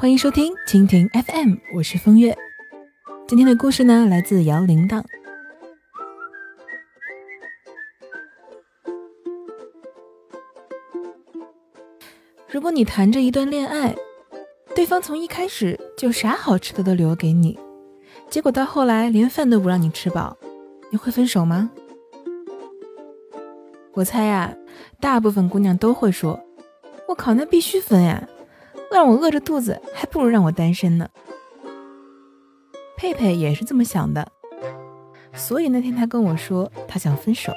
欢迎收听蜻蜓 FM，我是风月。今天的故事呢，来自摇铃铛。如果你谈着一段恋爱，对方从一开始就啥好吃的都留给你，结果到后来连饭都不让你吃饱，你会分手吗？我猜呀，大部分姑娘都会说：“我靠，那必须分呀！让我饿着肚子，还不如让我单身呢。”佩佩也是这么想的，所以那天他跟我说他想分手，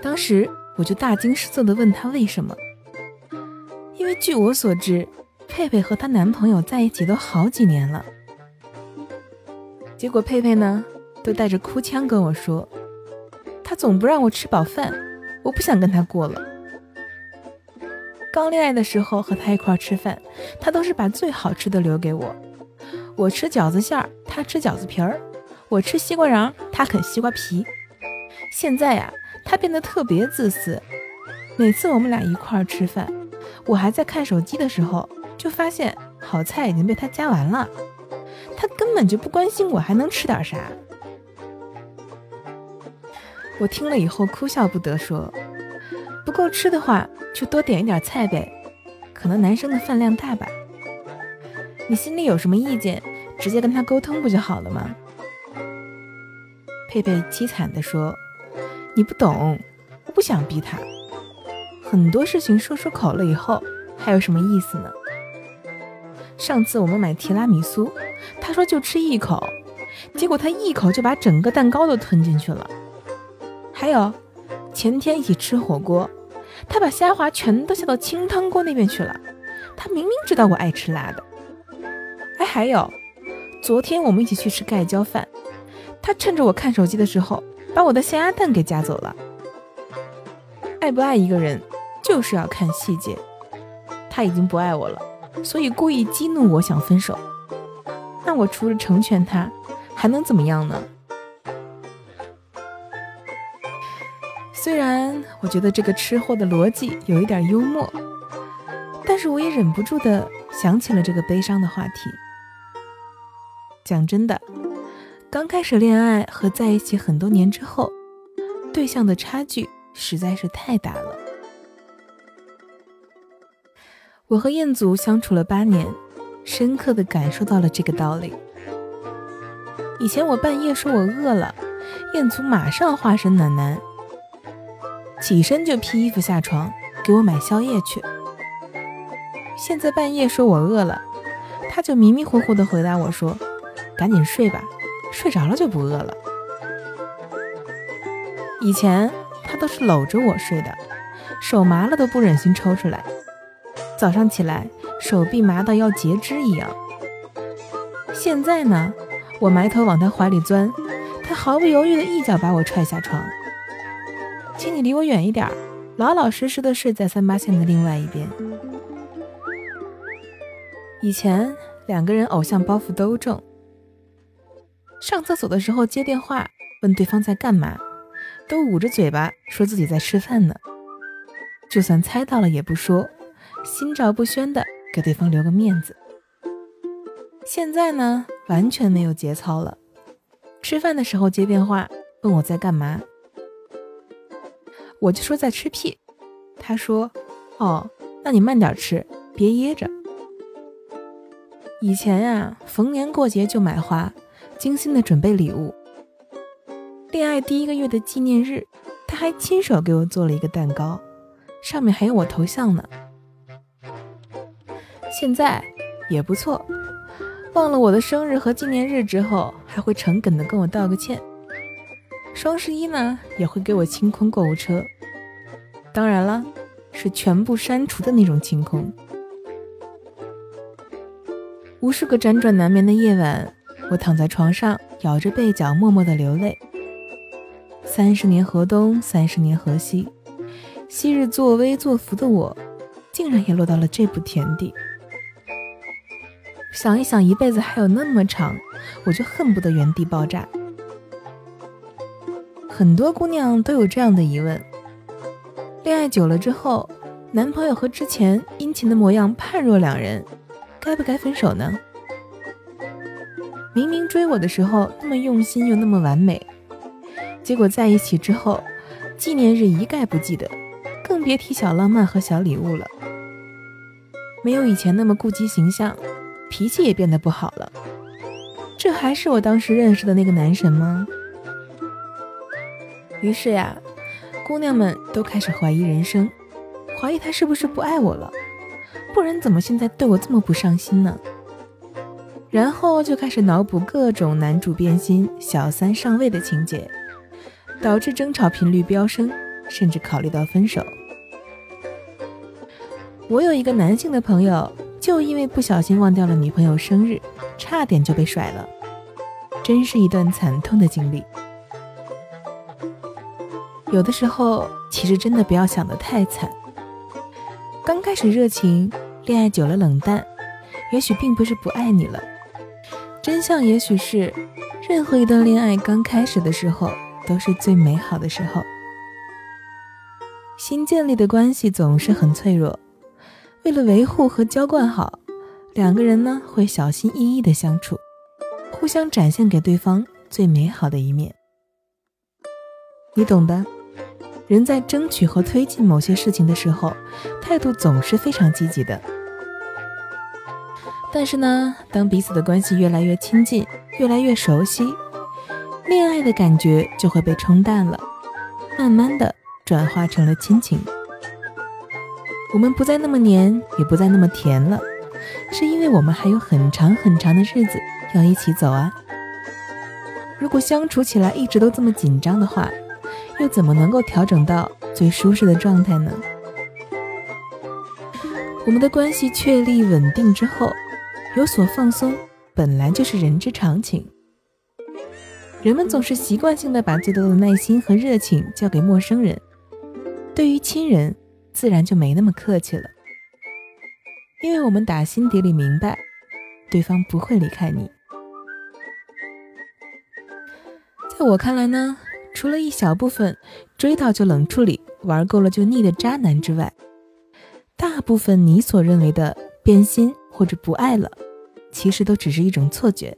当时我就大惊失色的问他为什么。因为据我所知，佩佩和她男朋友在一起都好几年了。结果佩佩呢，都带着哭腔跟我说，他总不让我吃饱饭，我不想跟他过了。刚恋爱的时候和他一块吃饭，他都是把最好吃的留给我，我吃饺子馅儿，他吃饺子皮儿；我吃西瓜瓤，他啃西瓜皮。现在呀，他变得特别自私，每次我们俩一块吃饭。我还在看手机的时候，就发现好菜已经被他夹完了。他根本就不关心我还能吃点啥。我听了以后哭笑不得，说：“不够吃的话，就多点一点菜呗。可能男生的饭量大吧。你心里有什么意见，直接跟他沟通不就好了吗？”佩佩凄惨地说：“你不懂，我不想逼他。”很多事情说出口了以后，还有什么意思呢？上次我们买提拉米苏，他说就吃一口，结果他一口就把整个蛋糕都吞进去了。还有前天一起吃火锅，他把虾滑全都下到清汤锅那边去了。他明明知道我爱吃辣的。哎，还有昨天我们一起去吃盖浇饭，他趁着我看手机的时候，把我的咸鸭蛋给夹走了。爱不爱一个人？就是要看细节，他已经不爱我了，所以故意激怒我想分手。那我除了成全他，还能怎么样呢？虽然我觉得这个吃货的逻辑有一点幽默，但是我也忍不住的想起了这个悲伤的话题。讲真的，刚开始恋爱和在一起很多年之后，对象的差距实在是太大了。我和彦祖相处了八年，深刻的感受到了这个道理。以前我半夜说我饿了，彦祖马上化身暖男，起身就披衣服下床给我买宵夜去。现在半夜说我饿了，他就迷迷糊糊的回答我说：“赶紧睡吧，睡着了就不饿了。”以前他都是搂着我睡的，手麻了都不忍心抽出来。早上起来，手臂麻到要截肢一样。现在呢，我埋头往他怀里钻，他毫不犹豫的一脚把我踹下床。请你离我远一点，老老实实的睡在三八线的另外一边。以前两个人偶像包袱都重，上厕所的时候接电话问对方在干嘛，都捂着嘴巴说自己在吃饭呢。就算猜到了也不说。心照不宣的给对方留个面子。现在呢，完全没有节操了。吃饭的时候接电话问我在干嘛，我就说在吃屁。他说：“哦，那你慢点吃，别噎着。”以前呀，逢年过节就买花，精心的准备礼物。恋爱第一个月的纪念日，他还亲手给我做了一个蛋糕，上面还有我头像呢。现在也不错，忘了我的生日和纪念日之后，还会诚恳的跟我道个歉。双十一呢，也会给我清空购物车，当然了，是全部删除的那种清空。无数个辗转难眠的夜晚，我躺在床上，咬着被角，默默的流泪。三十年河东，三十年河西，昔日作威作福的我，竟然也落到了这步田地。想一想，一辈子还有那么长，我就恨不得原地爆炸。很多姑娘都有这样的疑问：恋爱久了之后，男朋友和之前殷勤的模样判若两人，该不该分手呢？明明追我的时候那么用心又那么完美，结果在一起之后，纪念日一概不记得，更别提小浪漫和小礼物了。没有以前那么顾及形象，脾气也变得不好了。这还是我当时认识的那个男神吗？于是呀，姑娘们都开始怀疑人生，怀疑他是不是不爱我了，不然怎么现在对我这么不上心呢？然后就开始脑补各种男主变心、小三上位的情节，导致争吵频率飙升，甚至考虑到分手。我有一个男性的朋友，就因为不小心忘掉了女朋友生日，差点就被甩了，真是一段惨痛的经历。有的时候，其实真的不要想得太惨。刚开始热情，恋爱久了冷淡，也许并不是不爱你了。真相也许是，任何一段恋爱刚开始的时候都是最美好的时候。新建立的关系总是很脆弱，为了维护和浇灌好，两个人呢会小心翼翼的相处，互相展现给对方最美好的一面。你懂的。人在争取和推进某些事情的时候，态度总是非常积极的。但是呢，当彼此的关系越来越亲近，越来越熟悉，恋爱的感觉就会被冲淡了，慢慢的转化成了亲情。我们不再那么黏，也不再那么甜了，是因为我们还有很长很长的日子要一起走啊。如果相处起来一直都这么紧张的话，又怎么能够调整到最舒适的状态呢？我们的关系确立稳定之后。有所放松，本来就是人之常情。人们总是习惯性的把最多的耐心和热情交给陌生人，对于亲人，自然就没那么客气了。因为我们打心底里明白，对方不会离开你。在我看来呢，除了一小部分追到就冷处理、玩够了就腻的渣男之外，大部分你所认为的变心。或者不爱了，其实都只是一种错觉。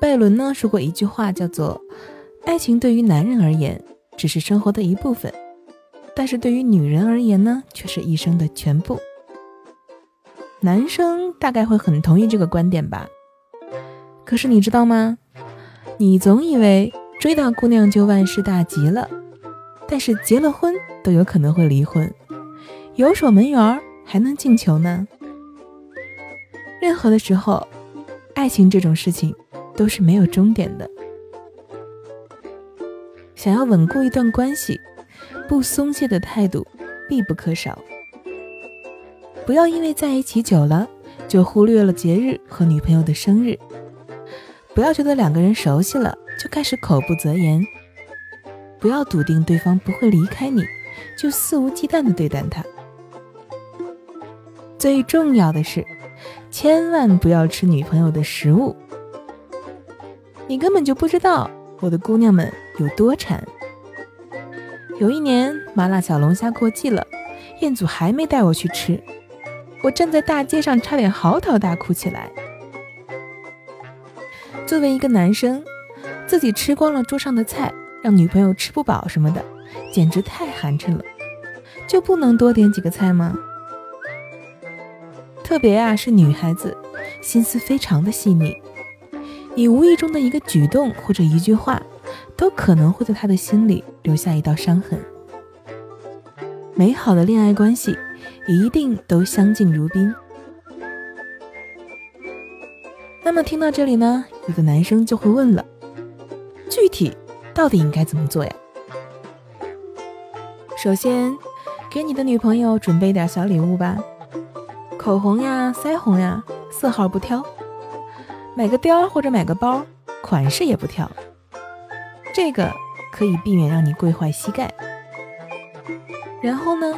拜伦呢说过一句话，叫做“爱情对于男人而言只是生活的一部分，但是对于女人而言呢，却是一生的全部。”男生大概会很同意这个观点吧？可是你知道吗？你总以为追到姑娘就万事大吉了，但是结了婚都有可能会离婚，有守门员。还能进球呢？任何的时候，爱情这种事情都是没有终点的。想要稳固一段关系，不松懈的态度必不可少。不要因为在一起久了，就忽略了节日和女朋友的生日。不要觉得两个人熟悉了，就开始口不择言。不要笃定对方不会离开你，就肆无忌惮的对待他。最重要的是，千万不要吃女朋友的食物。你根本就不知道我的姑娘们有多馋。有一年麻辣小龙虾过季了，彦祖还没带我去吃，我站在大街上差点嚎啕大哭起来。作为一个男生，自己吃光了桌上的菜，让女朋友吃不饱什么的，简直太寒碜了，就不能多点几个菜吗？特别啊，是女孩子，心思非常的细腻，你无意中的一个举动或者一句话，都可能会在她的心里留下一道伤痕。美好的恋爱关系一定都相敬如宾。那么听到这里呢，有的男生就会问了，具体到底应该怎么做呀？首先，给你的女朋友准备点小礼物吧。口红呀，腮红呀，色号不挑，买个貂或者买个包，款式也不挑，这个可以避免让你跪坏膝盖。然后呢，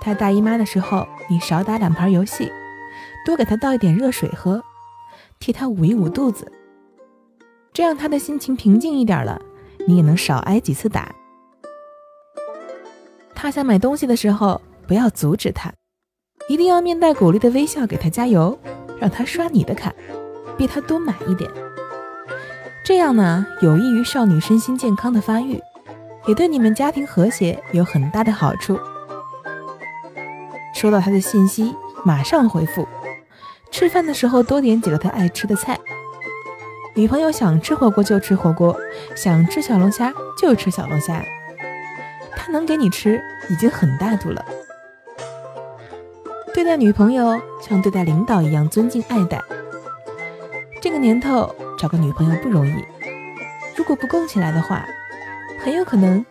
她大姨妈的时候，你少打两盘游戏，多给她倒一点热水喝，替他捂一捂肚子，这样他的心情平静一点了，你也能少挨几次打。他想买东西的时候，不要阻止他，一定要面带鼓励的微笑给他加油，让他刷你的卡，逼他多买一点。这样呢，有益于少女身心健康的发育，也对你们家庭和谐有很大的好处。收到他的信息，马上回复。吃饭的时候多点几个他爱吃的菜。女朋友想吃火锅就吃火锅，想吃小龙虾就吃小龙虾。他能给你吃，已经很大度了。对待女朋友像对待领导一样尊敬爱戴。这个年头找个女朋友不容易，如果不供起来的话，很有可能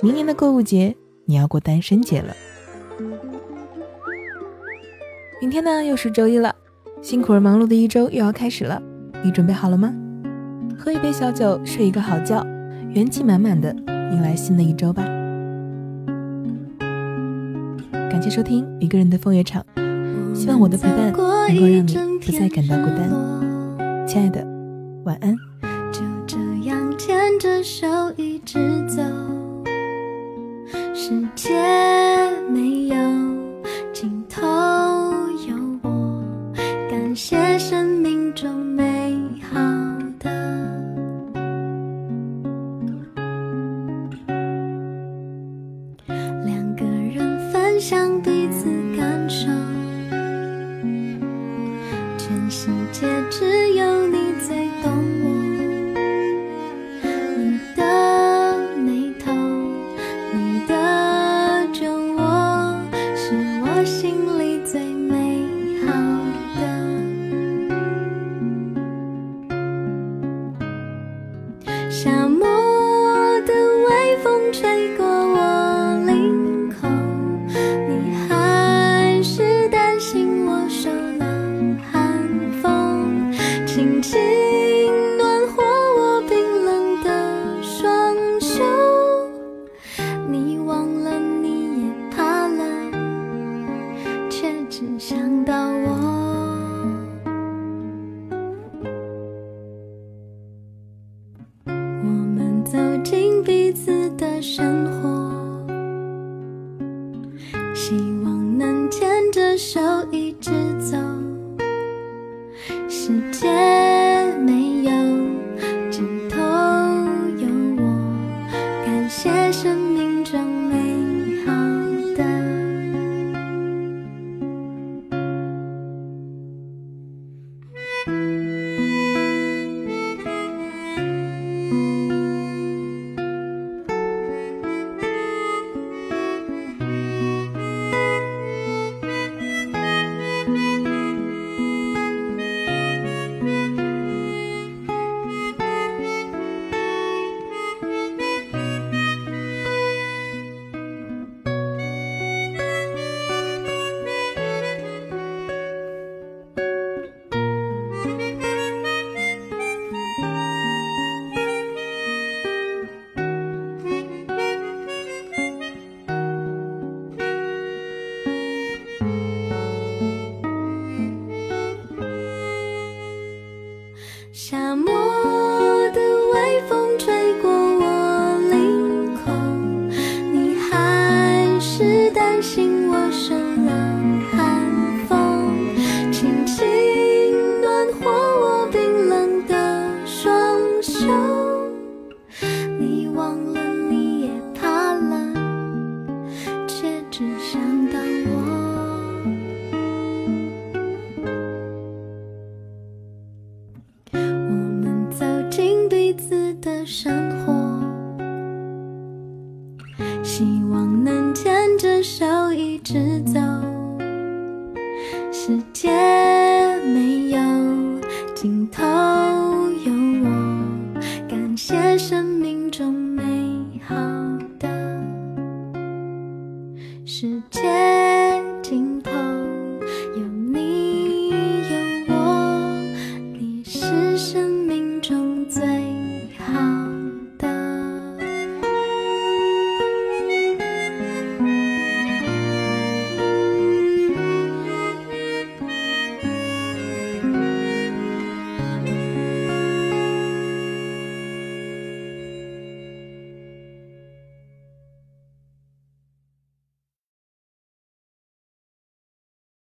明年的购物节你要过单身节了。明天呢，又是周一了。辛苦而忙碌的一周又要开始了，你准备好了吗？喝一杯小酒，睡一个好觉，元气满满的迎来新的一周吧。感谢收听一个人的风月场，希望我的陪伴能够让你不再感到孤单。亲爱的，晚安。就这样牵着手一直走，时间些什么？子的伤